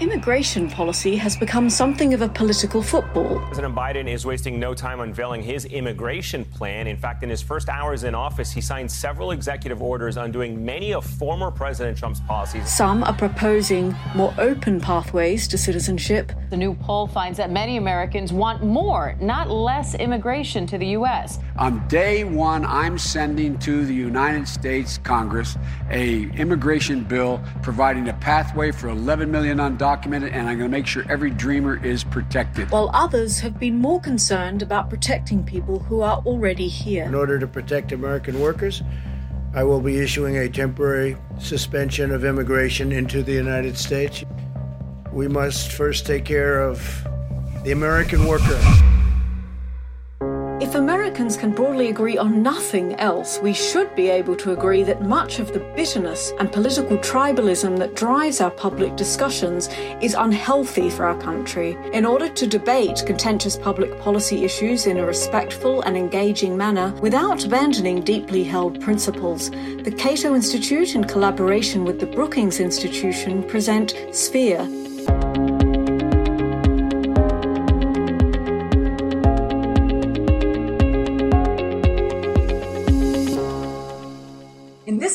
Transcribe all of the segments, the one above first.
Immigration policy has become something of a political football. President Biden is wasting no time unveiling his immigration plan. In fact, in his first hours in office, he signed several executive orders undoing many of former President Trump's policies. Some are proposing more open pathways to citizenship. The new poll finds that many Americans want more, not less, immigration to the U.S. On day one, I'm sending to the United States Congress a immigration bill providing a pathway for 11 million undocumented documented, and I'm going to make sure every dreamer is protected. While others have been more concerned about protecting people who are already here. In order to protect American workers, I will be issuing a temporary suspension of immigration into the United States. We must first take care of the American worker. If Americans can broadly agree on nothing else, we should be able to agree that much of the bitterness and political tribalism that drives our public discussions is unhealthy for our country. In order to debate contentious public policy issues in a respectful and engaging manner without abandoning deeply held principles, the Cato Institute, in collaboration with the Brookings Institution, present Sphere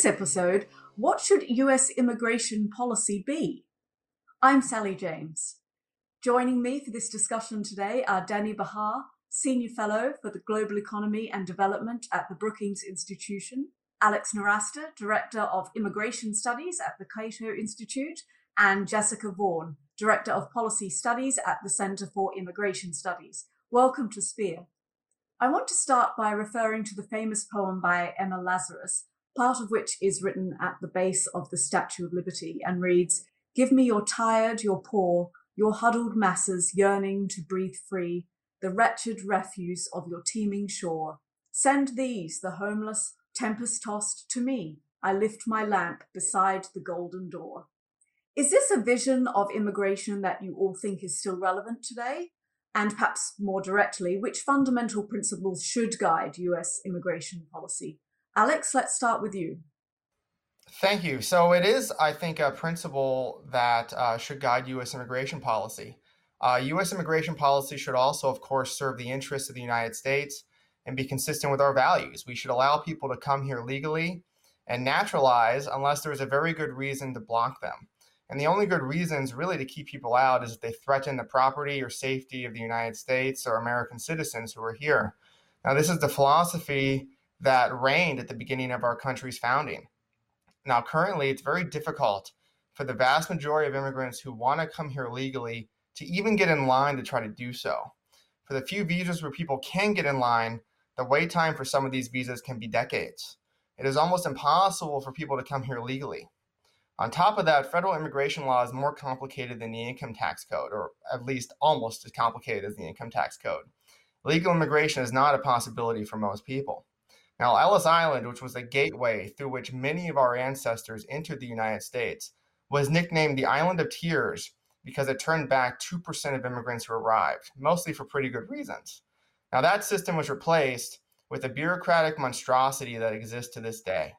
episode, what should US immigration policy be? I'm Sally James. Joining me for this discussion today are Danny Bahar, Senior Fellow for the Global Economy and Development at the Brookings Institution, Alex Nowrasteh, Director of Immigration Studies at the Cato Institute, and Jessica Vaughan, Director of Policy Studies at the Center for Immigration Studies. Welcome to Sphere. I want to start by referring to the famous poem by Emma Lazarus, part of which is written at the base of the Statue of Liberty and reads, Give me your tired, your poor, your huddled masses yearning to breathe free, the wretched refuse of your teeming shore. Send these, the homeless, tempest tossed, to me. I lift my lamp beside the golden door. Is this a vision of immigration that you all think is still relevant today? And perhaps more directly, which fundamental principles should guide US immigration policy? Alex, let's start with you. Thank you. So it is, I think, a principle that uh, should guide U.S. immigration policy. Uh, U.S. immigration policy should also, of course, serve the interests of the United States and be consistent with our values. We should allow people to come here legally and naturalize unless there is a very good reason to block them. And the only good reasons really to keep people out is if they threaten the property or safety of the United States or American citizens who are here. Now, this is the philosophy that reigned at the beginning of our country's founding. Now, currently, it's very difficult for the vast majority of immigrants who want to come here legally to even get in line to try to do so. For the few visas where people can get in line, the wait time for some of these visas can be decades. It is almost impossible for people to come here legally. On top of that, federal immigration law is more complicated than the income tax code, or at least almost as complicated as the income tax code. Legal immigration is not a possibility for most people. Now, Ellis Island, which was the gateway through which many of our ancestors entered the United States, was nicknamed the Island of Tears because it turned back 2% of immigrants who arrived, mostly for pretty good reasons. Now, that system was replaced with a bureaucratic monstrosity that exists to this day.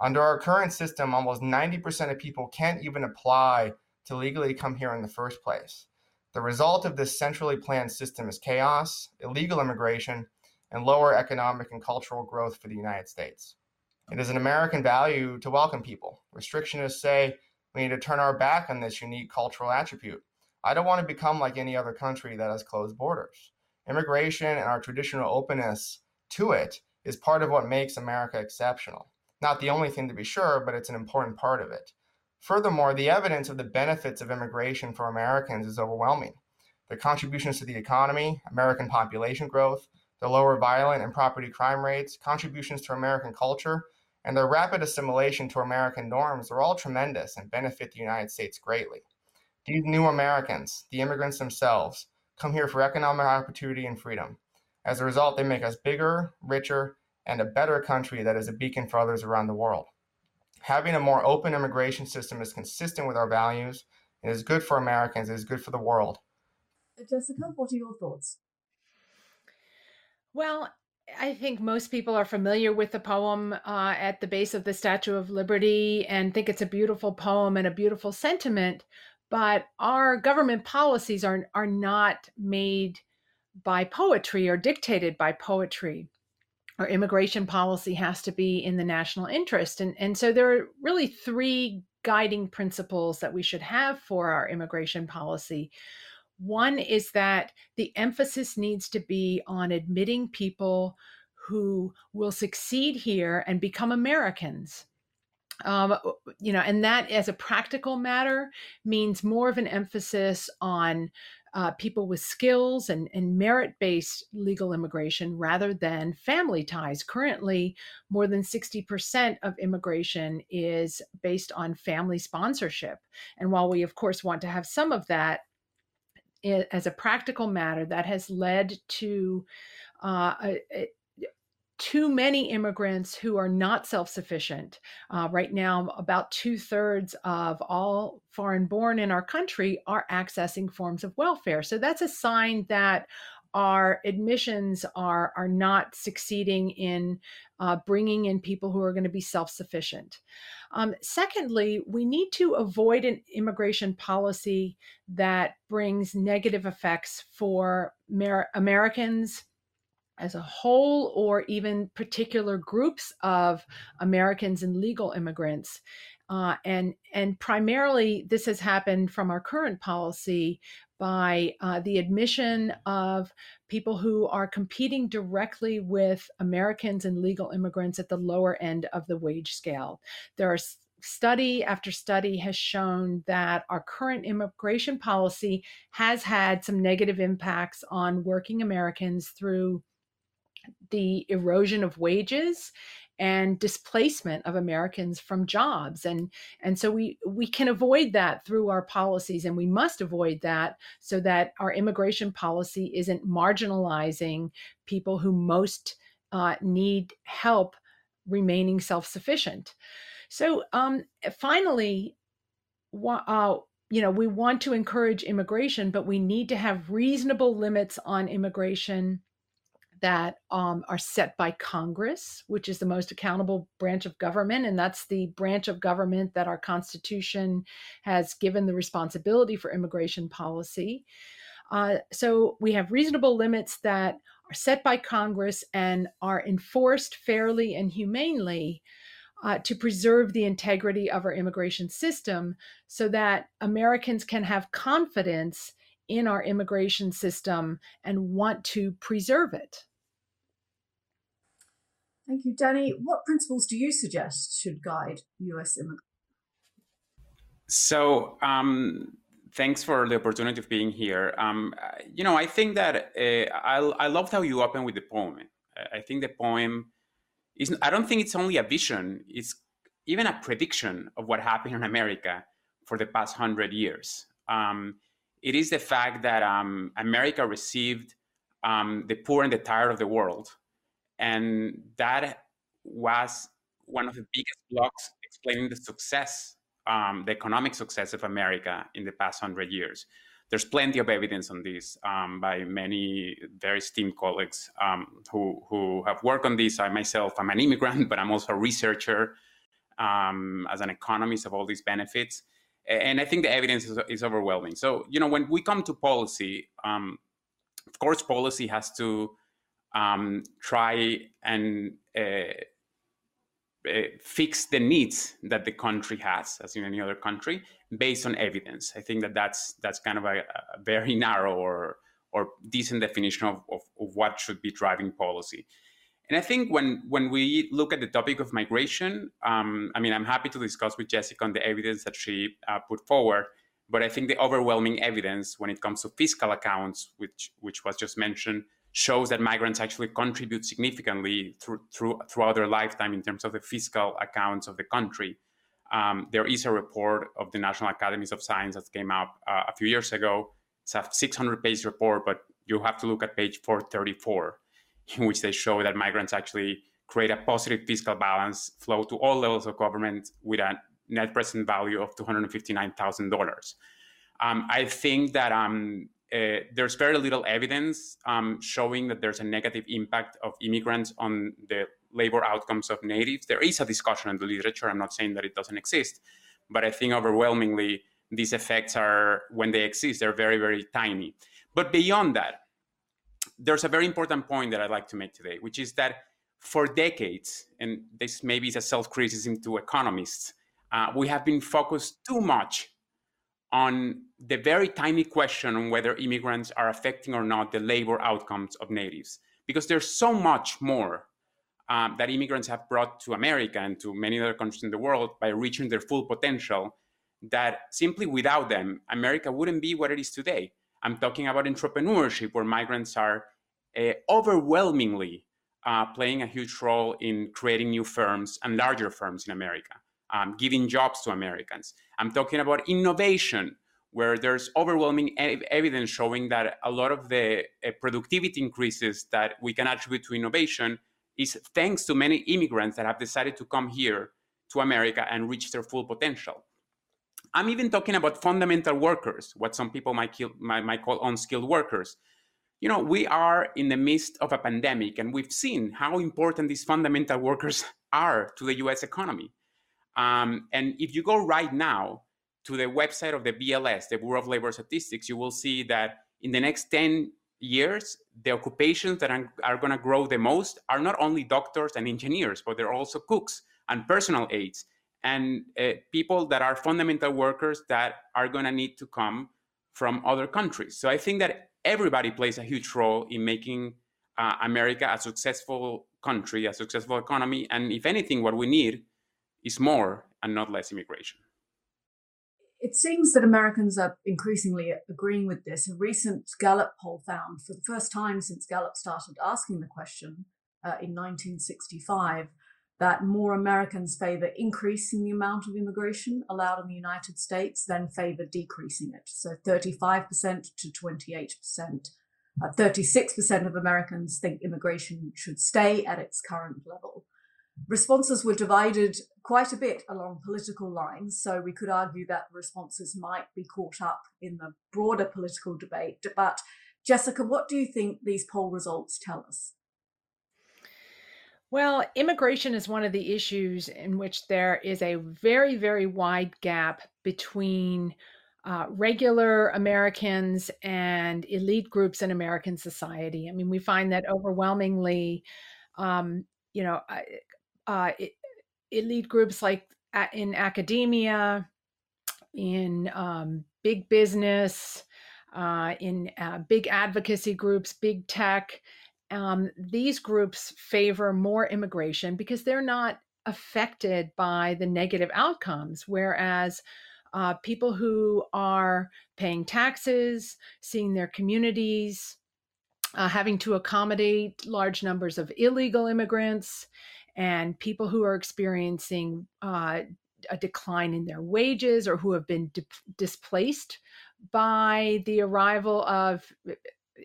Under our current system, almost 90% of people can't even apply to legally come here in the first place. The result of this centrally planned system is chaos, illegal immigration, and lower economic and cultural growth for the United States. It is an American value to welcome people. Restrictionists say we need to turn our back on this unique cultural attribute. I don't want to become like any other country that has closed borders. Immigration and our traditional openness to it is part of what makes America exceptional. Not the only thing to be sure, but it's an important part of it. Furthermore, the evidence of the benefits of immigration for Americans is overwhelming. The contributions to the economy, American population growth, the lower violent and property crime rates, contributions to American culture, and their rapid assimilation to American norms are all tremendous and benefit the United States greatly. These new Americans, the immigrants themselves, come here for economic opportunity and freedom. As a result, they make us bigger, richer, and a better country that is a beacon for others around the world. Having a more open immigration system is consistent with our values. It is good for Americans. It is good for the world. Jessica, what are your thoughts? Well, I think most people are familiar with the poem uh, at the base of the Statue of Liberty and think it's a beautiful poem and a beautiful sentiment. but our government policies are, are not made by poetry or dictated by poetry. Our immigration policy has to be in the national interest. And, and so there are really three guiding principles that we should have for our immigration policy. One is that the emphasis needs to be on admitting people who will succeed here and become Americans. Um, you know, and that as a practical matter means more of an emphasis on uh, people with skills and, and merit based legal immigration rather than family ties. Currently, more than 60% of immigration is based on family sponsorship. And while we, of course, want to have some of that, as a practical matter, that has led to uh, a, too many immigrants who are not self sufficient. Uh, right now, about two thirds of all foreign born in our country are accessing forms of welfare. So that's a sign that our admissions are, are not succeeding in uh, bringing in people who are going to be self sufficient. Um, secondly, we need to avoid an immigration policy that brings negative effects for Mer- Americans as a whole or even particular groups of Americans and legal immigrants. Uh, and and primarily this has happened from our current policy by uh, the admission of people who are competing directly with Americans and legal immigrants at the lower end of the wage scale. There are study after study has shown that our current immigration policy has had some negative impacts on working Americans through the erosion of wages and displacement of Americans from jobs. And, and so we, we can avoid that through our policies, and we must avoid that so that our immigration policy isn't marginalizing people who most uh, need help remaining self sufficient. So um, finally, uh, you know, we want to encourage immigration, but we need to have reasonable limits on immigration that um, are set by Congress, which is the most accountable branch of government. And that's the branch of government that our Constitution has given the responsibility for immigration policy. Uh, so we have reasonable limits that are set by Congress and are enforced fairly and humanely. Uh, to preserve the integrity of our immigration system so that Americans can have confidence in our immigration system and want to preserve it. Thank you, Danny. What principles do you suggest should guide US immigration? So, um, thanks for the opportunity of being here. Um, you know, I think that uh, I, I loved how you opened with the poem. I think the poem is, I don't think it's only a vision, it's even a prediction of what happened in America for the past hundred years. Um, it is the fact that um, America received um, the poor and the tired of the world and that was one of the biggest blocks explaining the success, um, the economic success of America in the past hundred years. There's plenty of evidence on this um, by many very esteemed colleagues um, who, who have worked on this. I myself, I'm an immigrant, but I'm also a researcher um, as an economist of all these benefits. And I think the evidence is, is overwhelming. So, you know, when we come to policy, um, of course, policy has to um, try and uh, uh, fix the needs that the country has, as in any other country, based on evidence. I think that that's that's kind of a, a very narrow or or decent definition of, of, of, what should be driving policy. And I think when when we look at the topic of migration, um, I mean, I'm happy to discuss with Jessica on the evidence that she uh, put forward. But I think the overwhelming evidence when it comes to fiscal accounts, which which was just mentioned, shows that migrants actually contribute significantly through, through, throughout their lifetime in terms of the fiscal accounts of the country. Um, there is a report of the National Academies of Science that came out uh, a few years ago. It's a 600 page report, but you have to look at page 434, in which they show that migrants actually create a positive fiscal balance flow to all levels of government with a net present value of $259,000. Um, I think that um, uh, there's very little evidence um, showing that there's a negative impact of immigrants on the labor outcomes of natives. There is a discussion in the literature. I'm not saying that it doesn't exist, but I think overwhelmingly these effects are, when they exist, they're very, very tiny. But beyond that, there's a very important point that I'd like to make today, which is that for decades, and this maybe is a self criticism to economists, uh, we have been focused too much on the very tiny question on whether immigrants are affecting or not the labor outcomes of natives. Because there's so much more um, that immigrants have brought to America and to many other countries in the world by reaching their full potential that simply without them, America wouldn't be what it is today. I'm talking about entrepreneurship, where migrants are uh, overwhelmingly uh, playing a huge role in creating new firms and larger firms in America, um, giving jobs to Americans. I'm talking about innovation, where there's overwhelming ev- evidence showing that a lot of the uh, productivity increases that we can attribute to innovation is thanks to many immigrants that have decided to come here to America and reach their full potential. I'm even talking about fundamental workers, what some people might, kill, might, might call unskilled workers. You know, we are in the midst of a pandemic, and we've seen how important these fundamental workers are to the US economy. Um, and if you go right now to the website of the BLS, the Bureau of Labor Statistics, you will see that in the next 10 years, the occupations that are, going to grow the most are not only doctors and engineers, but they're also cooks and personal aides and uh, people that are fundamental workers that are going to need to come from other countries. So I think that everybody plays a huge role in making uh, America a successful country, a successful economy. And if anything, what we need is more and not less immigration. It seems that Americans are increasingly agreeing with this. A recent Gallup poll found, for the first time since Gallup started asking the question uh, in 1965, that more Americans favor increasing the amount of immigration allowed in the United States than favor decreasing it. So 35% to 28%. Uh, 36% of Americans think immigration should stay at its current level. Responses were divided quite a bit along political lines, so we could argue that responses might be caught up in the broader political debate. But, Jessica, what do you think these poll results tell us? Well, immigration is one of the issues in which there is a very, very wide gap between uh, regular Americans and elite groups in American society. I mean, we find that overwhelmingly, um, you know, uh, uh, elite groups like in academia, in um, big business, uh, in uh, big advocacy groups, big tech, um, these groups favor more immigration because they're not affected by the negative outcomes, whereas uh, people who are paying taxes, seeing their communities, uh, having to accommodate large numbers of illegal immigrants, and people who are experiencing uh, a decline in their wages or who have been di- displaced by the arrival of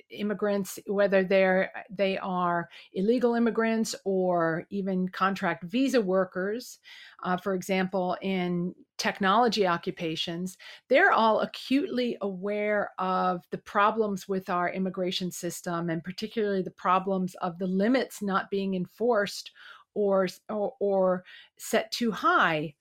immigrants, whether they're they are illegal immigrants or even contract visa workers, uh, for example, in technology occupations, they're all acutely aware of the problems with our immigration system, and particularly the problems of the limits not being enforced or, or, or set too high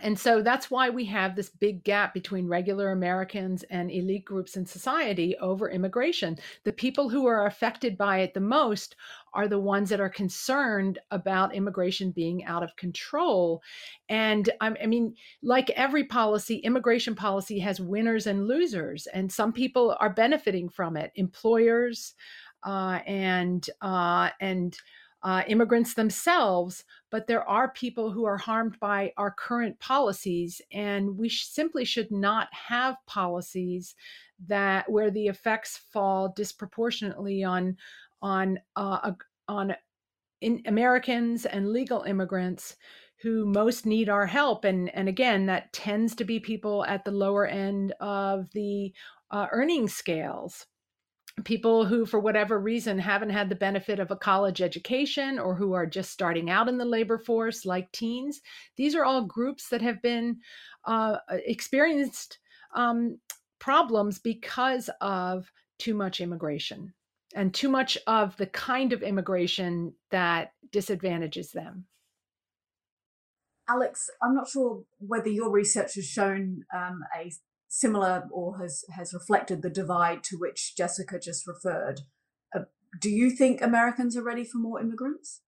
and so that's why we have this big gap between regular Americans and elite groups in society over immigration. The people who are affected by it the most are the ones that are concerned about immigration being out of control. And I mean, like every policy, immigration policy has winners and losers, and some people are benefiting from it. Employers uh, and uh, and uh, immigrants themselves, but there are people who are harmed by our current policies, and we sh- simply should not have policies that where the effects fall disproportionately on on uh, on in Americans and legal immigrants who most need our help and and again that tends to be people at the lower end of the uh, earning scales people who, for whatever reason, haven't had the benefit of a college education or who are just starting out in the labor force, like teens. These are all groups that have been uh, experienced um, problems because of too much immigration and too much of the kind of immigration that disadvantages them. Alex, I'm not sure whether your research has shown um, a similar or has, has reflected the divide to which Jessica just referred. Uh, do you think Americans are ready for more immigrants?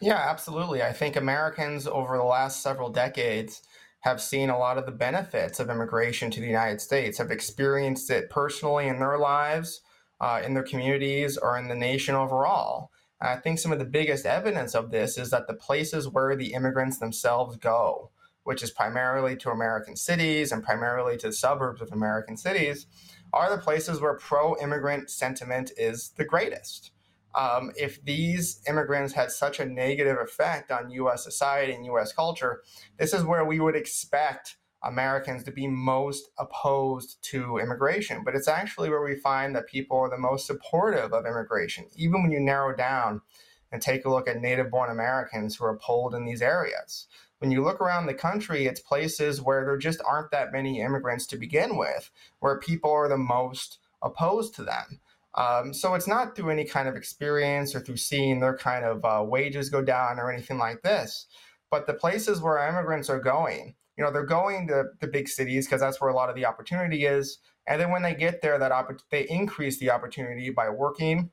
Yeah, absolutely. I think Americans over the last several decades have seen a lot of the benefits of immigration to the United States, have experienced it personally in their lives, uh, in their communities, or in the nation overall. I think some of the biggest evidence of this is that the places where the immigrants themselves go, which is primarily to American cities and primarily to the suburbs of American cities, are the places where pro immigrant sentiment is the greatest. Um, if these immigrants had such a negative effect on US society and US culture, this is where we would expect Americans to be most opposed to immigration. But it's actually where we find that people are the most supportive of immigration, even when you narrow down and take a look at native born Americans who are polled in these areas. When you look around the country, it's places where there just aren't that many immigrants to begin with, where people are the most opposed to them. Um, so it's not through any kind of experience or through seeing their kind of uh, wages go down or anything like this. But the places where immigrants are going, you know, they're going to the big cities because that's where a lot of the opportunity is. And then when they get there, that opp- they increase the opportunity by working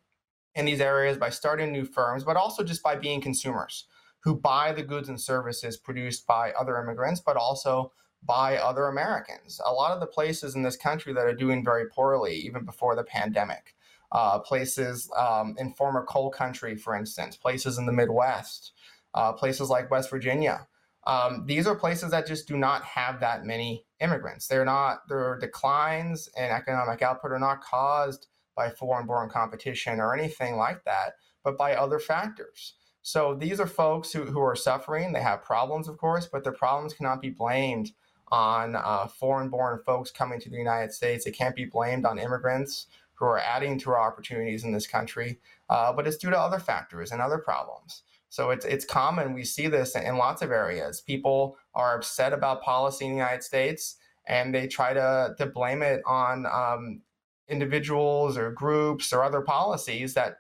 in these areas, by starting new firms, but also just by being consumers who buy the goods and services produced by other immigrants, but also by other Americans. A lot of the places in this country that are doing very poorly, even before the pandemic, uh, places um, in former coal country, for instance, places in the Midwest, uh, places like West Virginia. Um, these are places that just do not have that many immigrants. They're not, their declines in economic output are not caused by foreign born competition or anything like that, but by other factors. So these are folks who, who are suffering. They have problems, of course, but their problems cannot be blamed on uh, foreign born folks coming to the United States. It can't be blamed on immigrants who are adding to our opportunities in this country, uh, but it's due to other factors and other problems. So it's it's common. We see this in lots of areas. People are upset about policy in the United States, and they try to to blame it on um, individuals or groups or other policies that,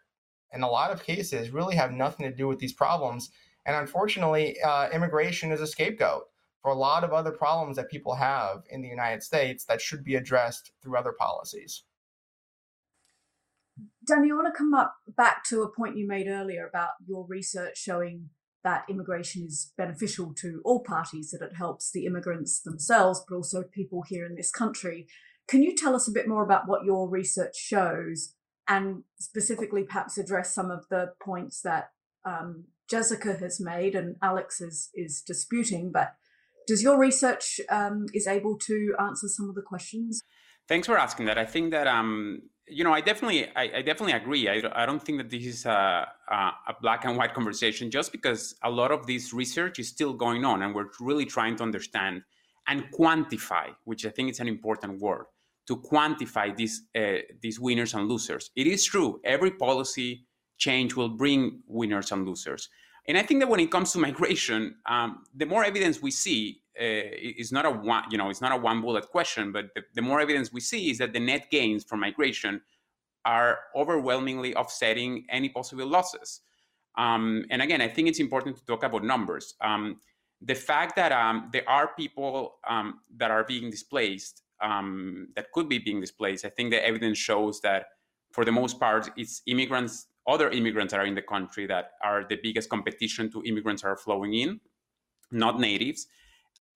in a lot of cases, really have nothing to do with these problems. And unfortunately, uh, immigration is a scapegoat for a lot of other problems that people have in the United States that should be addressed through other policies. Danny, I want to come up back to a point you made earlier about your research showing that immigration is beneficial to all parties, that it helps the immigrants themselves, but also people here in this country. Can you tell us a bit more about what your research shows and specifically perhaps address some of the points that um, Jessica has made and Alex is, is disputing, but does your research um, is able to answer some of the questions? Thanks for asking that. I think that um, you know, I definitely, I, I definitely agree. I, I, don't think that this is a, a, black and white conversation, just because a lot of this research is still going on, and we're really trying to understand and quantify, which I think is an important word, to quantify these uh, these winners and losers. It is true, every policy change will bring winners and losers, and I think that when it comes to migration, um, the more evidence we see, uh, is not a one, you know, it's not a one bullet question, but the, the more evidence we see is that the net gains from migration are overwhelmingly offsetting any possible losses. Um, and again, I think it's important to talk about numbers. Um, the fact that um, there are people um, that are being displaced, um, that could be being displaced, I think the evidence shows that for the most part, it's immigrants, other immigrants that are in the country that are the biggest competition to immigrants are flowing in, not natives.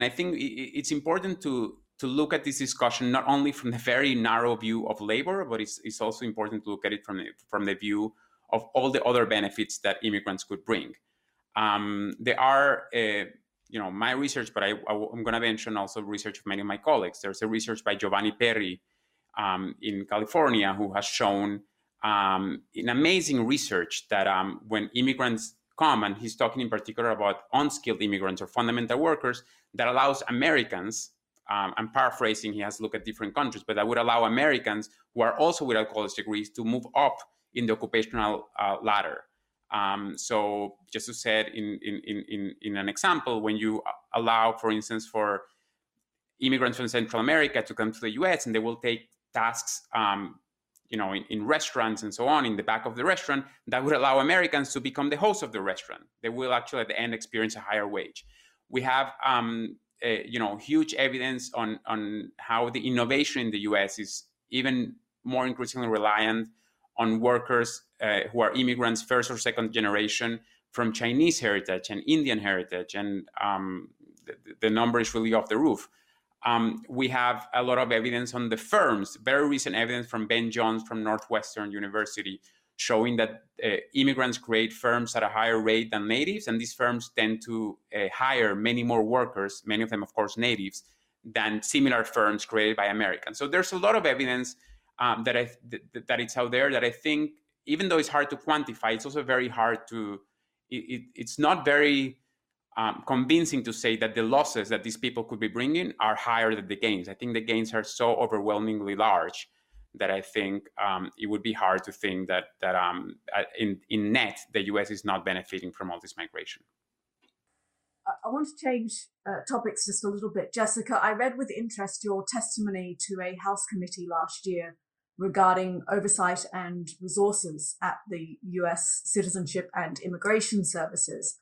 I think it's important to to look at this discussion not only from the very narrow view of labor, but it's, it's also important to look at it from the, from the view of all the other benefits that immigrants could bring. Um, there are, uh, you know, my research, but I, am going to mention also research of many of my colleagues. There's a research by Giovanni Peri um, in California who has shown um, in amazing research that um, when immigrants come, and he's talking in particular about unskilled immigrants or fundamental workers, that allows Americans, um, I'm paraphrasing, he has looked at different countries, but that would allow Americans who are also without college degrees to move up in the occupational uh, ladder. Um, so just to say in, in, in, in an example, when you allow, for instance, for immigrants from Central America to come to the US and they will take tasks um, you know, in, in, restaurants and so on, in the back of the restaurant, that would allow Americans to become the host of the restaurant. They will actually at the end experience a higher wage. We have, um, you know, huge evidence on on how the innovation in the U.S. is even more increasingly reliant on workers uh, who are immigrants, first or second generation, from Chinese heritage and Indian heritage, and um, the, the, number is really off the roof. Um, we have a lot of evidence on the firms, very recent evidence from Ben Jones from Northwestern University, showing that uh, immigrants create firms at a higher rate than natives, and these firms tend to uh, hire many more workers, many of them, of course, natives, than similar firms created by Americans. So there's a lot of evidence um, that I th- that it's out there that I think, even though it's hard to quantify, it's also very hard to. It, it, it's not very um, convincing to say that the losses that these people could be bringing are higher than the gains. I think the gains are so overwhelmingly large that I think um, it would be hard to think that that um, in in net the U.S. is not benefiting from all this migration. I want to change uh, topics just a little bit. Jessica, I read with interest your testimony to a House committee last year regarding oversight and resources at the US Citizenship and Immigration Services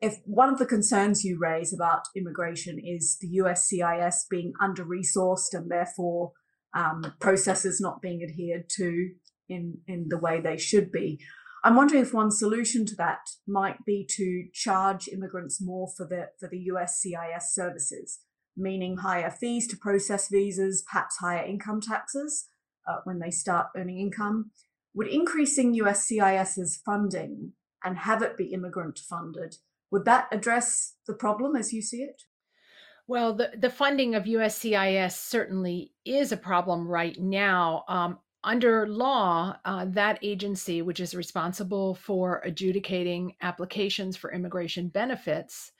if one of the concerns you raise about immigration is the USCIS being under resourced and therefore um, processes not being adhered to in, in the way they should be, I'm wondering if one solution to that might be to charge immigrants more for the for the USCIS services, meaning higher fees to process visas, perhaps higher income taxes uh, when they start earning income. Would increasing USCIS's funding and have it be immigrant funded would that address the problem as you see it? Well, the, the funding of USCIS certainly is a problem right now. Um, under law, uh, that agency, which is responsible for adjudicating applications for immigration benefits,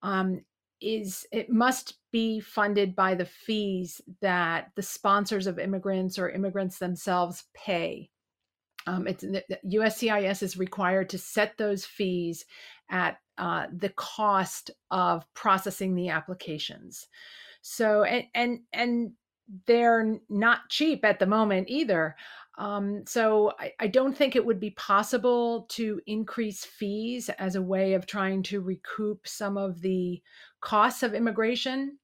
um, is it must be funded by the fees that the sponsors of immigrants or immigrants themselves pay. Um, it's USCIS is required to set those fees at uh, the cost of processing the applications. So and and and they're not cheap at the moment either. Um, so I, I, don't think it would be possible to increase fees as a way of trying to recoup some of the costs of immigration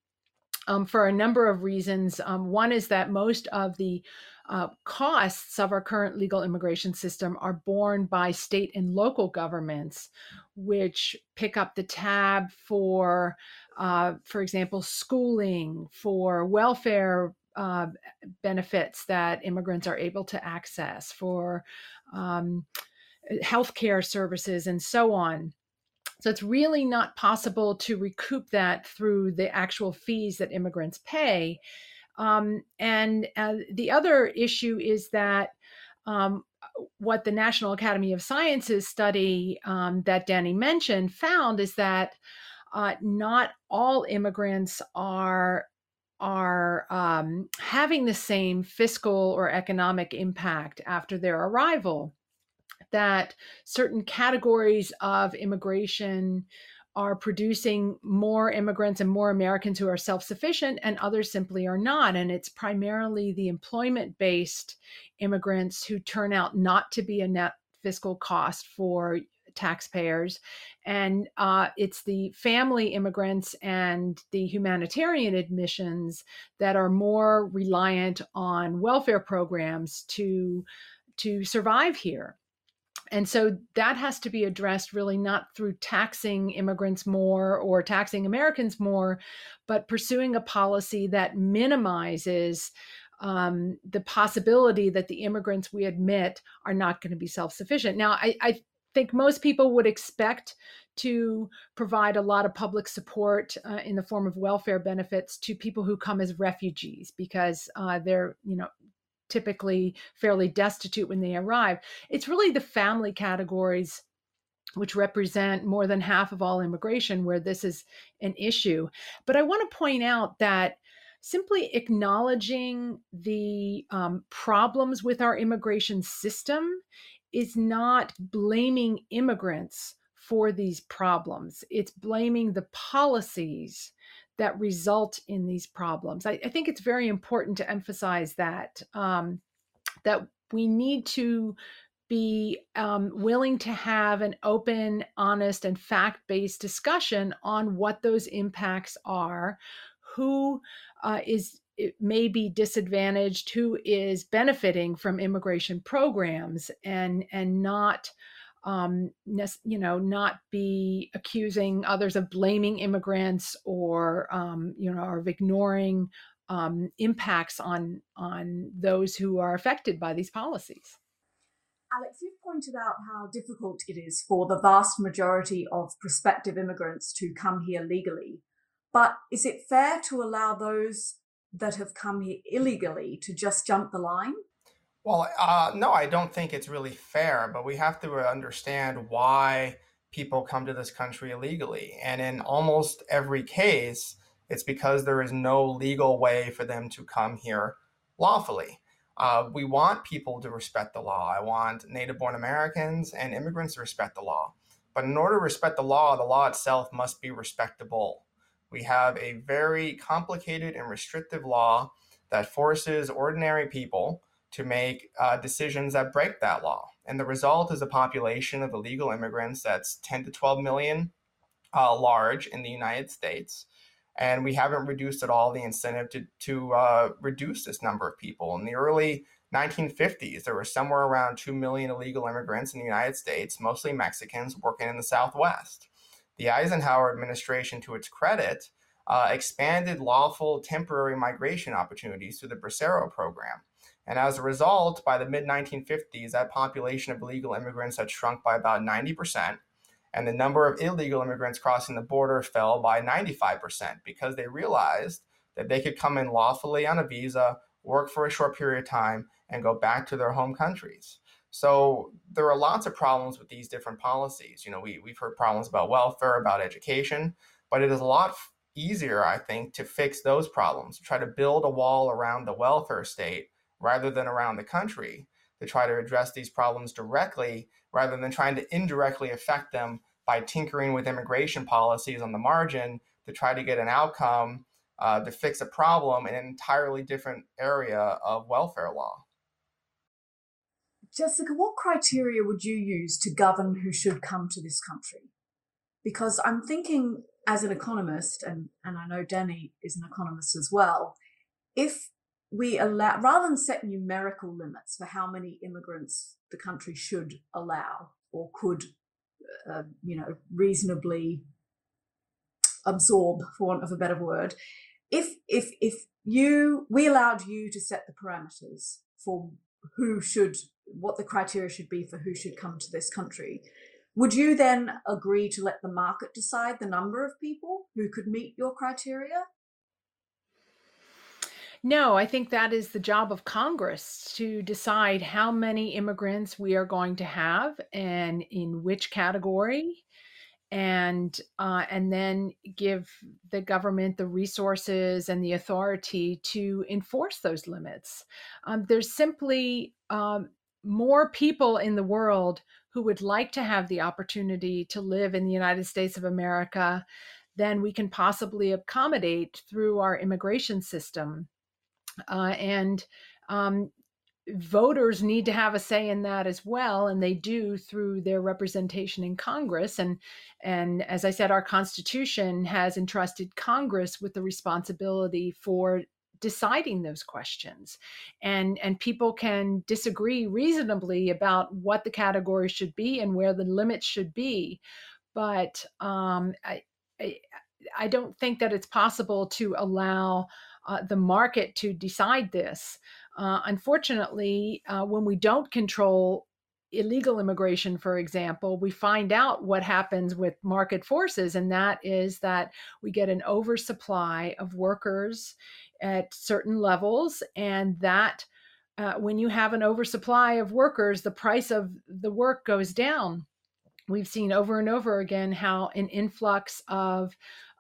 um, for a number of reasons. Um, one is that most of the uh, costs of our current legal immigration system are borne by state and local governments, which pick up the tab for, uh, for example, schooling, for welfare uh, benefits that immigrants are able to access, for um, healthcare services, and so on. So it's really not possible to recoup that through the actual fees that immigrants pay. Um, and uh, the other issue is that um, what the National Academy of Sciences study um, that Danny mentioned found is that uh, not all immigrants are are um, having the same fiscal or economic impact after their arrival. That certain categories of immigration are producing more immigrants and more Americans who are self sufficient, and others simply are not. And it's primarily the employment based immigrants who turn out not to be a net fiscal cost for taxpayers. And uh, it's the family immigrants and the humanitarian admissions that are more reliant on welfare programs to to survive here and so that has to be addressed really not through taxing immigrants more or taxing Americans more, but pursuing a policy that minimizes um, the possibility that the immigrants we admit are not going to be self sufficient. Now, I, I, think most people would expect to provide a lot of public support uh, in the form of welfare benefits to people who come as refugees because uh, they're you know typically fairly destitute when they arrive. It's really the family categories which represent more than half of all immigration where this is an issue. But I want to point out that simply acknowledging the um, problems with our immigration system is not blaming immigrants for these problems. It's blaming the policies that result in these problems. I, I think it's very important to emphasize that um, that we need to be um, willing to have an open, honest, and fact based discussion on what those impacts are, who uh, is may be disadvantaged, who is benefiting from immigration programs, and and not um, you know, not be accusing others of blaming immigrants or, um, you know, or of ignoring um, impacts on on those who are affected by these policies. Alex, you've pointed out how difficult it is for the vast majority of prospective immigrants to come here legally. But is it fair to allow those that have come here illegally to just jump the line? Well, uh, no, I don't think it's really fair, but we have to understand why people come to this country illegally. And in almost every case, it's because there is no legal way for them to come here lawfully. Uh, we want people to respect the law. I want native born Americans and immigrants to respect the law. But in order to respect the law, the law itself must be respectable. We have a very complicated and restrictive law that forces ordinary people to make uh, decisions that break that law. And the result is a population of illegal immigrants that's 10 to 12 million uh, large in the United States. And we haven't reduced at all the incentive to, to uh, reduce this number of people. In the early 1950s, there were somewhere around 2 million illegal immigrants in the United States, mostly Mexicans, working in the Southwest. The Eisenhower administration, to its credit, uh, expanded lawful temporary migration opportunities through the Bracero program. And as a result, by the mid 1950s, that population of illegal immigrants had shrunk by about 90%, and the number of illegal immigrants crossing the border fell by 95% because they realized that they could come in lawfully on a visa, work for a short period of time, and go back to their home countries. So there are lots of problems with these different policies. You know, we, we've heard problems about welfare, about education, but it is a lot easier, I think, to fix those problems, try to build a wall around the welfare state rather than around the country to try to address these problems directly rather than trying to indirectly affect them by tinkering with immigration policies on the margin to try to get an outcome uh, to fix a problem in an entirely different area of welfare law. Jessica, what criteria would you use to govern who should come to this country? Because I'm thinking as an economist, and, and I know Danny is an economist as well, if we allow rather than set numerical limits for how many immigrants the country should allow or could uh, you know reasonably absorb for want of a better word if if if you we allowed you to set the parameters for who should what the criteria should be for who should come to this country would you then agree to let the market decide the number of people who could meet your criteria no, I think that is the job of Congress to decide how many immigrants we are going to have and in which category, and uh, and then give the government the resources and the authority to enforce those limits. Um, there's simply um, more people in the world who would like to have the opportunity to live in the United States of America than we can possibly accommodate through our immigration system. Uh, and um, voters need to have a say in that as well and they do through their representation in congress and and as i said our constitution has entrusted congress with the responsibility for deciding those questions. And and people can disagree reasonably about what the category should be and where the limits should be but um, I, I i don't think that it's possible to allow uh, the market to decide this. Uh, unfortunately, uh, when we don't control illegal immigration, for example, we find out what happens with market forces, and that is that we get an oversupply of workers at certain levels, and that uh, when you have an oversupply of workers, the price of the work goes down. We've seen over and over again how an influx of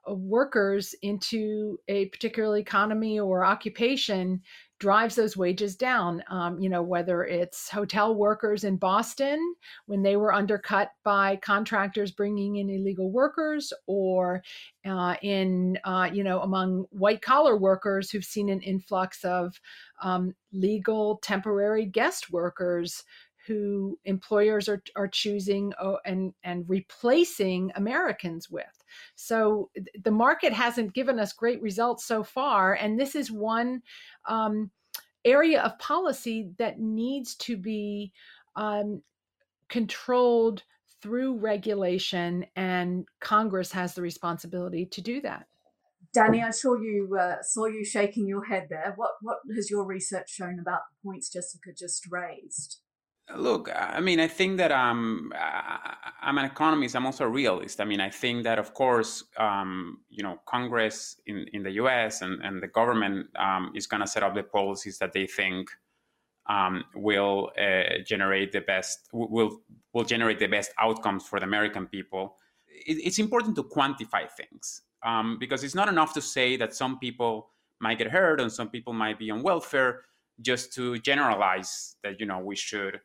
workers into a particular economy or occupation drives those wages down. Um, you know, whether it's hotel workers in Boston when they were undercut by contractors bringing in illegal workers, or uh, in uh, you know among white collar workers who've seen an influx of um, legal temporary guest workers who employers are, are choosing oh, and and replacing Americans with. So the market hasn't given us great results so far, and this is one um, area of policy that needs to be um, controlled through regulation, and Congress has the responsibility to do that. Danny, I saw you uh, saw you shaking your head there. What what has your research shown about the points Jessica just raised? Look, I mean, I think that um, I'm an economist. I'm also a realist. I mean, I think that, of course, um, you know, Congress in, in the U.S. and, and the government um, is going to set up the policies that they think um, will uh, generate the best will will generate the best outcomes for the American people. It, it's important to quantify things um, because it's not enough to say that some people might get hurt and some people might be on welfare just to generalize that you know we should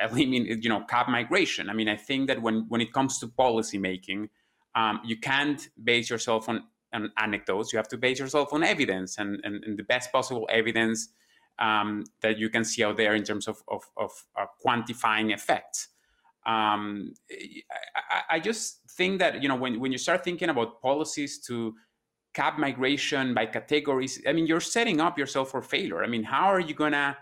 eliminate, you know, cap migration. I mean, I think that when when it comes to policy making, um, you can't base yourself on, on anecdotes. You have to base yourself on evidence and, and, and the best possible evidence um, that you can see out there in terms of of, of uh, quantifying effects. Um, I, I, just think that you know when when you start thinking about policies to cap migration by categories, I mean, you're setting up yourself for failure. I mean, how are you gonna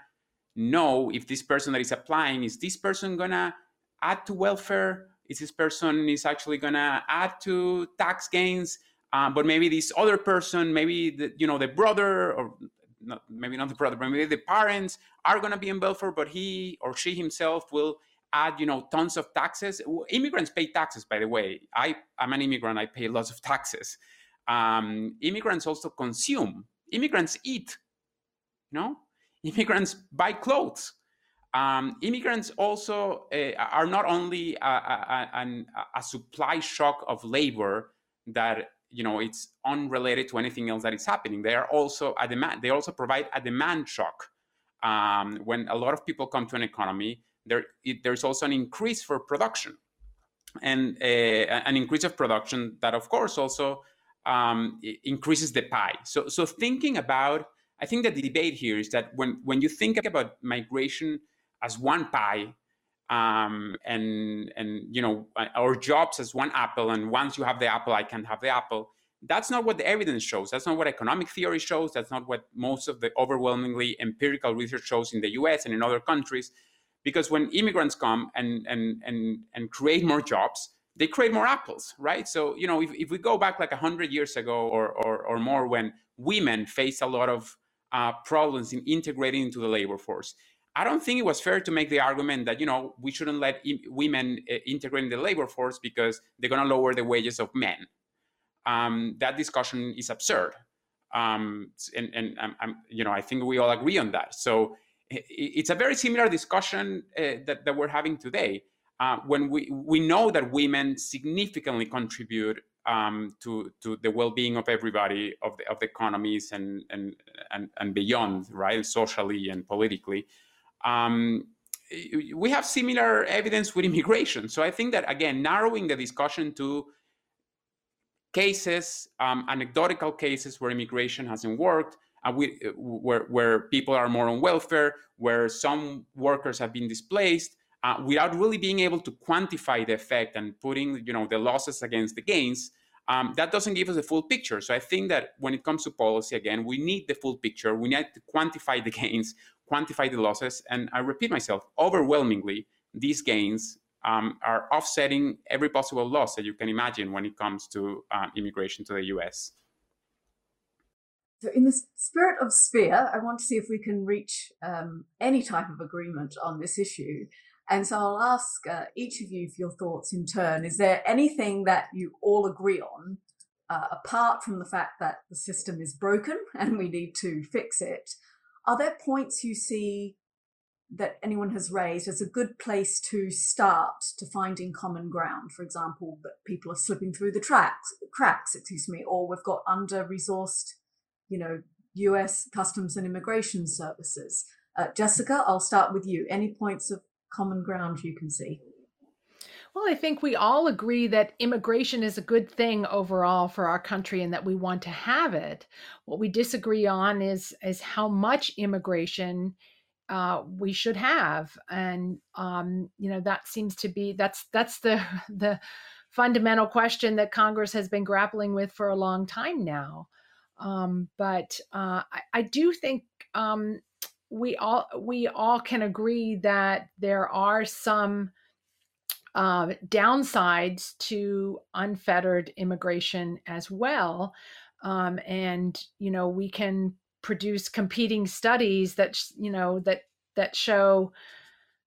know if this person that is applying is this person gonna add to welfare? Is this person is actually gonna add to tax gains? Um, but maybe this other person maybe the, you know the brother or not, maybe not the brother but maybe the parents are gonna be in welfare but he or she himself will add you know tons of taxes. Immigrants pay taxes by the way. I i'm an immigrant. I pay lots of taxes. Um, immigrants also consume. Immigrants eat you know immigrants buy clothes. Um, immigrants also uh, are not only a, a, a, supply shock of labor that you know it's unrelated to anything else that is happening. They are also a demand. They also provide a demand shock. Um, when a lot of people come to an economy, there it, there's also an increase for production, and uh, an increase of production that, of course, also um, increases the pie. So so thinking about I think that the debate here is that when when you think about migration as one pie, um, and and you know our jobs as one apple, and once you have the apple, I can have the apple. That's not what the evidence shows. That's not what economic theory shows. That's not what most of the overwhelmingly empirical research shows in the U.S. and in other countries. Because when immigrants come and and and and create more jobs, they create more apples, right? So you know, if, if we go back like hundred years ago or, or or more, when women faced a lot of uh, problems in integrating into the labor force. I don't think it was fair to make the argument that you know we shouldn't let women uh, integrate in the labor force because they're going to lower the wages of men. Um, that discussion is absurd, um, and, and I'm, I'm, you know I think we all agree on that. So it's a very similar discussion uh, that, that we're having today. Uh, when we, we know that women significantly contribute um, to to the well-being of everybody of the of the economies and and and, and beyond, right? Socially and politically. Um, we have similar evidence with immigration. So I think that again, narrowing the discussion to cases, um, anecdotal cases where immigration hasn't worked, uh, we, where where people are more on welfare, where some workers have been displaced, uh, without really being able to quantify the effect and putting you know the losses against the gains um, that doesn't give us a full picture. So i think that when it comes to policy again we need the full picture. We need to quantify the gains quantify the losses. And i repeat myself overwhelmingly these gains um, are offsetting every possible loss that you can imagine when it comes to uh, immigration to the us so, in the spirit of Sphere, I want to see if we can reach um, any type of agreement on this issue. And so I'll ask uh, each of you for your thoughts in turn. Is there anything that you all agree on, uh, apart from the fact that the system is broken and we need to fix it? Are there points you see that anyone has raised as a good place to start to finding common ground. For example, that people are slipping through the tracks, cracks, excuse me, or we've got under-resourced, you know, U.S. Customs and Immigration Services. Uh, Jessica, I'll start with you. Any points of common ground you can see? Well, I think we all agree that immigration is a good thing overall for our country and that we want to have it. What we disagree on is is how much immigration uh, we should have, and um, you know that seems to be that's that's the the fundamental question that Congress has been grappling with for a long time now. Um, but uh, I, I, do think um, we all we all can agree that there are some uh, downsides to unfettered immigration as well. Um, and you know we can produce competing studies that you know that that show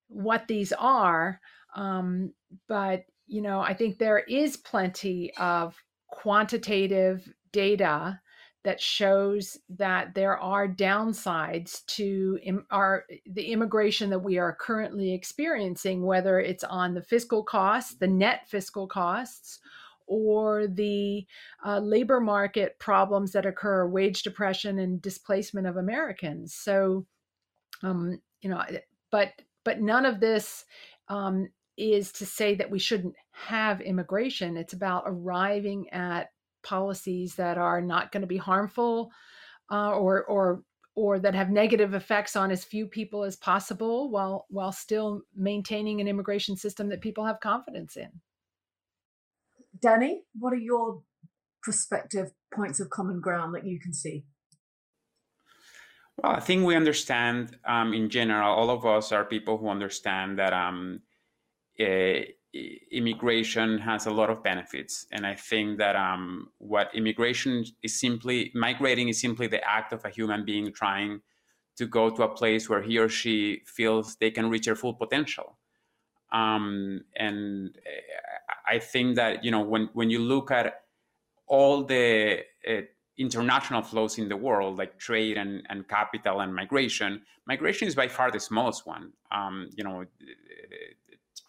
what these are. Um, but you know I think there is plenty of quantitative data that shows that there are downsides to Im- our the immigration that we are currently experiencing whether it's on the fiscal costs the net fiscal costs or the uh, labor market problems that occur wage depression and displacement of americans. So um, you know but but none of this um, is to say that we shouldn't have immigration. It's about arriving at policies that are not going to be harmful uh, or or or that have negative effects on as few people as possible while while still maintaining an immigration system that people have confidence in. Danny, what are your prospective points of common ground that you can see? Well, I think we understand um, in general, all of us are people who understand that um, uh, immigration has a lot of benefits. And i think that um, what immigration is simply migrating is simply the act of a human being trying to go to a place where he or she feels they can reach their full potential. Um, and i think that you know when, when you look at all the uh, international flows in the world like trade and, and capital and migration migration is by far the smallest one. Um, you know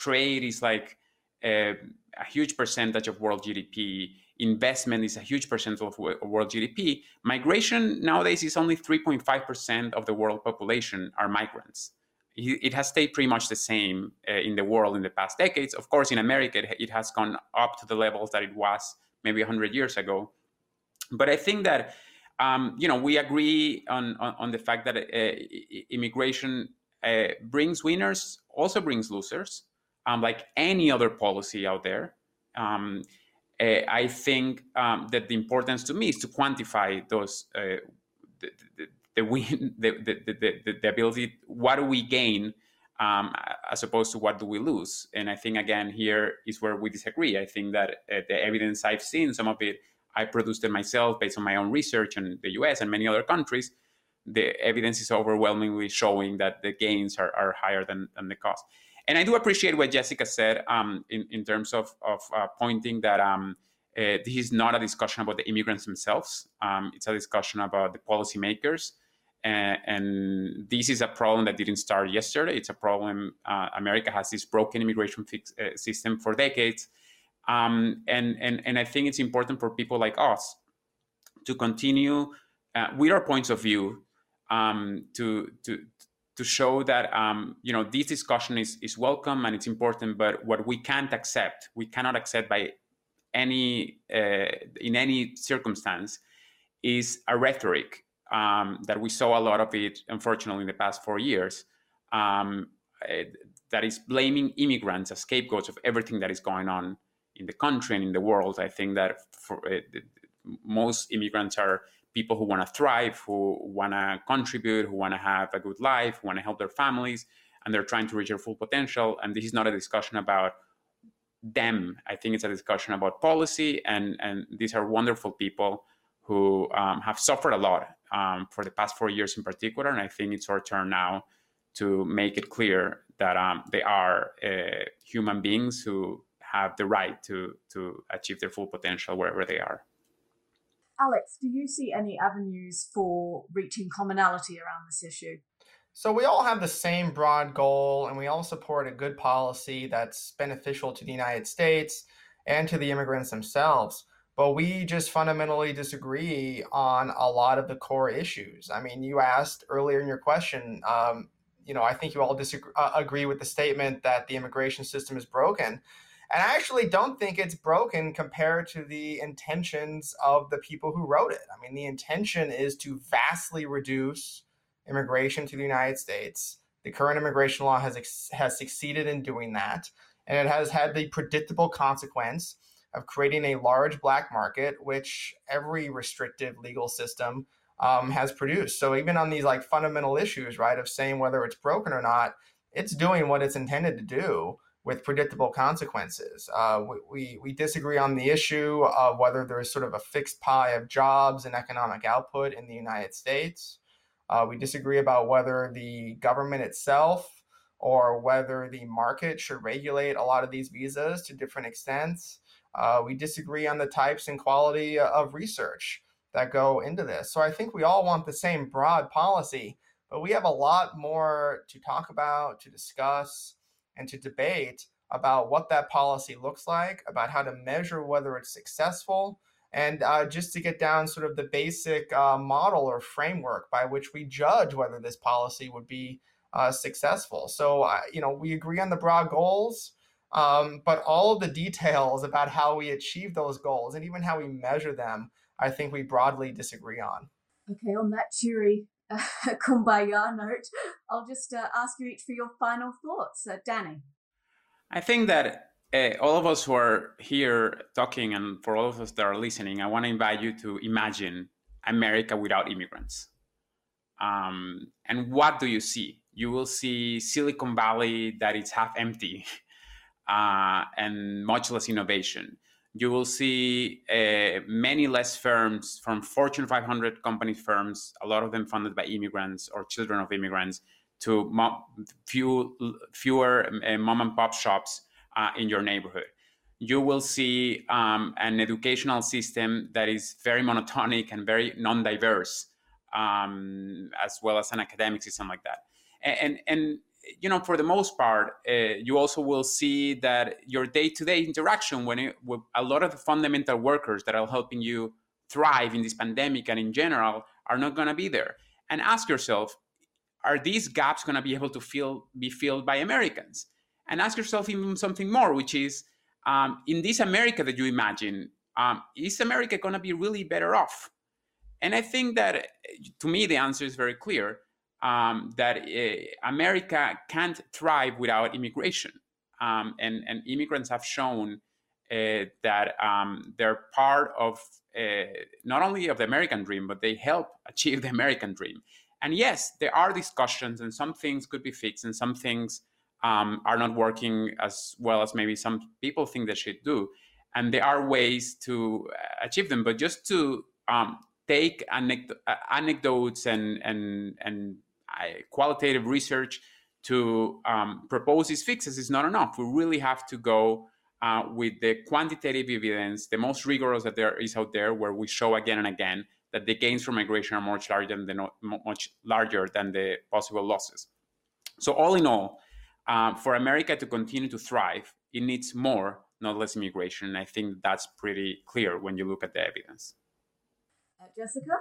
trade is like a, a, huge percentage of world GDP. Investment is a huge percentage of world GDP. Migration nowadays is only 3.5% of the world population are migrants. It has stayed pretty much the same uh, in the world in the past decades. Of course, in America, it has gone up to the levels that it was maybe 100 years ago. But I think that um, you know we agree on, on, on the fact that uh, immigration uh, brings winners, also brings losers um, like any other policy out there. Um, uh, I think um, that the importance to me is to quantify those uh, the, the, the, the, the, the, ability. What do we gain um, as opposed to what do we lose? And I think again here is where we disagree. I think that uh, the evidence I've seen, some of it I produced it myself based on my own research in the U.S. and many other countries. The evidence is overwhelmingly showing that the gains are, are higher than, than the cost. And I do appreciate what Jessica said um, in, in terms of, of uh, pointing that um, uh, this is not a discussion about the immigrants themselves. Um, it's a discussion about the policymakers. And, and, this is a problem that didn't start yesterday. It's a problem. Uh, America has this broken immigration fix, uh, system for decades. Um, and, and, and I think it's important for people like us to continue uh, with our points of view um, to, to, to show that um, you know this discussion is, is welcome and it's important but what we can't accept we cannot accept by any uh, in any circumstance is a rhetoric um, that we saw a lot of it unfortunately in the past four years um, uh, that is blaming immigrants as scapegoats of everything that is going on in the country and in the world. I think that for, uh, most immigrants are people who want to thrive, who want to contribute, who want to have a good life, who want to help their families, and they're trying to reach their full potential. And this is not a discussion about them. I think it's a discussion about policy, and and these are wonderful people who um, have suffered a lot um, for the past four years in particular. And I think it's our turn now to make it clear that um, they are uh, human beings who have the right to to achieve their full potential wherever they are. Alex, do you see any avenues for reaching commonality around this issue? So we all have the same broad goal, and we all support a good policy that's beneficial to the United States and to the immigrants themselves. But we just fundamentally disagree on a lot of the core issues. I mean, you asked earlier in your question, um, you know, I think you all disagree, uh, agree with the statement that the immigration system is broken. And I actually don't think it's broken compared to the intentions of the people who wrote it. I mean, the intention is to vastly reduce immigration to the United States. The current immigration law has has succeeded in doing that, and it has had the predictable consequence of creating a large black market, which every restrictive legal system um, has produced. So even on these like fundamental issues, right, of saying whether it's broken or not, it's doing what it's intended to do with predictable consequences. Uh, we, we, disagree on the issue of whether there is sort of a fixed pie of jobs and economic output in the United States. Uh, we disagree about whether the government itself or whether the market should regulate a lot of these visas to different extents. Uh, we disagree on the types and quality of research that go into this. So I think we all want the same broad policy, but we have a lot more to talk about, to discuss, and to debate about what that policy looks like, about how to measure whether it's successful, and uh, just to get down sort of the basic uh, model or framework by which we judge whether this policy would be uh, successful. So, you know, we agree on the broad goals, um, but all of the details about how we achieve those goals and even how we measure them, I think we broadly disagree on. Okay, on that cheery uh, kumbaya note, I'll just uh, ask you each for your final thoughts. Danny. I think that uh, all of us who are here talking and for all of us that are listening, I want to invite you to imagine America without immigrants. Um, and what do you see? You will see Silicon Valley that is half empty uh, and much less innovation. You will see uh, many less firms from Fortune 500 company firms, a lot of them funded by immigrants or children of immigrants, to few, fewer uh, mom and pop shops uh, in your neighborhood. You will see um, an educational system that is very monotonic and very non-diverse, um, as well as an academic system like that. And, and you know, for the most part, uh, you also will see that your day-to-day interaction when it, with a lot of the fundamental workers that are helping you thrive in this pandemic and in general are not going to be there. And ask yourself, are these gaps going to be able to fill, be filled by Americans? and ask yourself even something more, which is um, in this America that you imagine, um, is America going to be really better off? And I think that to me, the answer is very clear um, that uh, America can't thrive without immigration. Um, and, and, immigrants have shown uh, that um, they're part of uh, not only of the American dream, but they help achieve the American dream. And yes, there are discussions, and some things could be fixed, and some things um, are not working as well as maybe some people think they should do. And there are ways to achieve them, but just to um, take anecd- anecdotes and and and qualitative research to um, propose these fixes is not enough. We really have to go uh, with the quantitative evidence, the most rigorous that there is out there, where we show again and again that the gains from migration are much larger than the, much larger than the possible losses. So all in all, um, for America to continue to thrive, it needs more, not less immigration. And I think that's pretty clear when you look at the evidence. Uh, Jessica?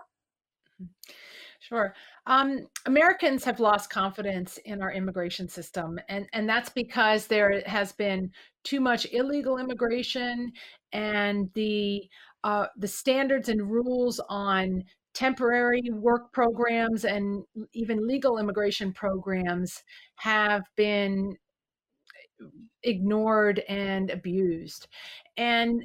Sure. Um, Americans have lost confidence in our immigration system, and, and that's because there has been too much illegal immigration, and the uh, the standards and rules on temporary work programs and even legal immigration programs have been ignored and abused. And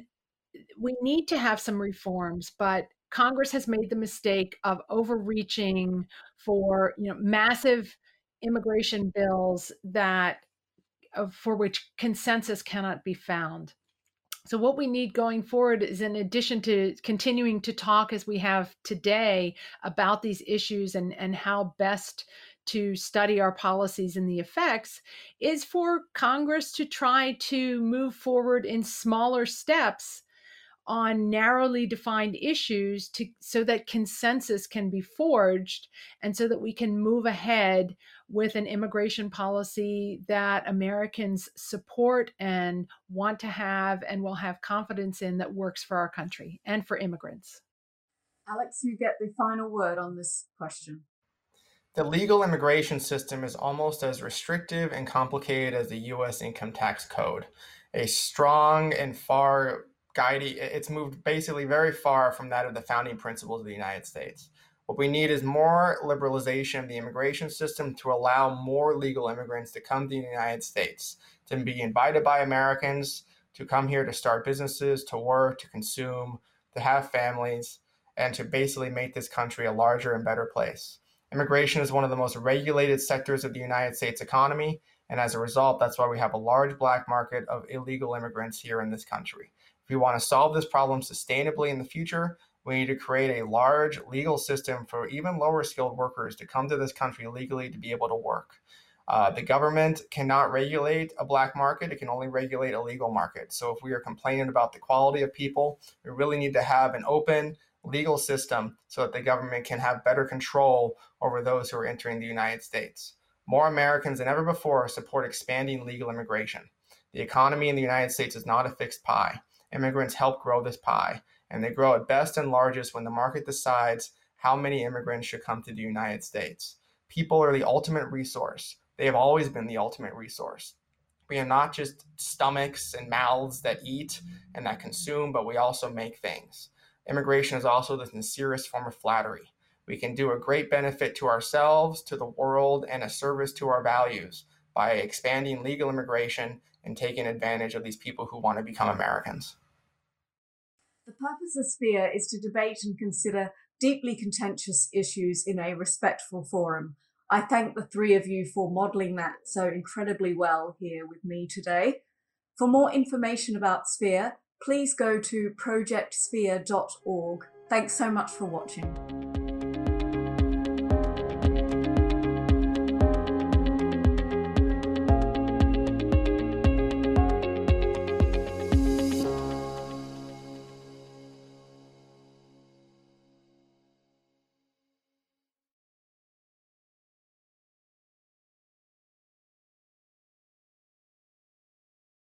we need to have some reforms, but Congress has made the mistake of overreaching for you know massive immigration bills that uh, for which consensus cannot be found. So, what we need going forward is, in addition to continuing to talk as we have today about these issues and, and how best to study our policies and the effects, is for Congress to try to move forward in smaller steps on narrowly defined issues to so that consensus can be forged and so that we can move ahead with an immigration policy that Americans support and want to have and will have confidence in that works for our country and for immigrants. Alex, you get the final word on this question. The legal immigration system is almost as restrictive and complicated as the US income tax code. A strong and far guiding, it's moved basically very far from that of the founding principles of the United States. What we need is more liberalization of the immigration system to allow more legal immigrants to come to the United States, to be invited by Americans, to come here to start businesses, to work, to consume, to have families, and to basically make this country a larger and better place. Immigration is one of the most regulated sectors of the United States economy, and as a result, that's why we have a large black market of illegal immigrants here in this country. If we want to solve this problem sustainably in the future, we need to create a large legal system for even lower skilled workers to come to this country legally to be able to work. Uh, the government cannot regulate a black market, it can only regulate a legal market. So if we are complaining about the quality of people, we really need to have an open legal system so that the government can have better control over those who are entering the United States. More Americans than ever before support expanding legal immigration. The economy in the United States is not a fixed pie. Immigrants help grow this pie, and they grow at best and largest when the market decides how many immigrants should come to the United States. People are the ultimate resource. They have always been the ultimate resource. We are not just stomachs and mouths that eat and that consume, but we also make things. Immigration is also the sincerest form of flattery. We can do a great benefit to ourselves, to the world, and a service to our values by expanding legal immigration and taking advantage of these people who want to become Americans. The purpose of Sphere is to debate and consider deeply contentious issues in a respectful forum. I thank the three of you for modelling that so incredibly well here with me today. For more information about Sphere, please go to projectsphere.org. Thanks so much for watching.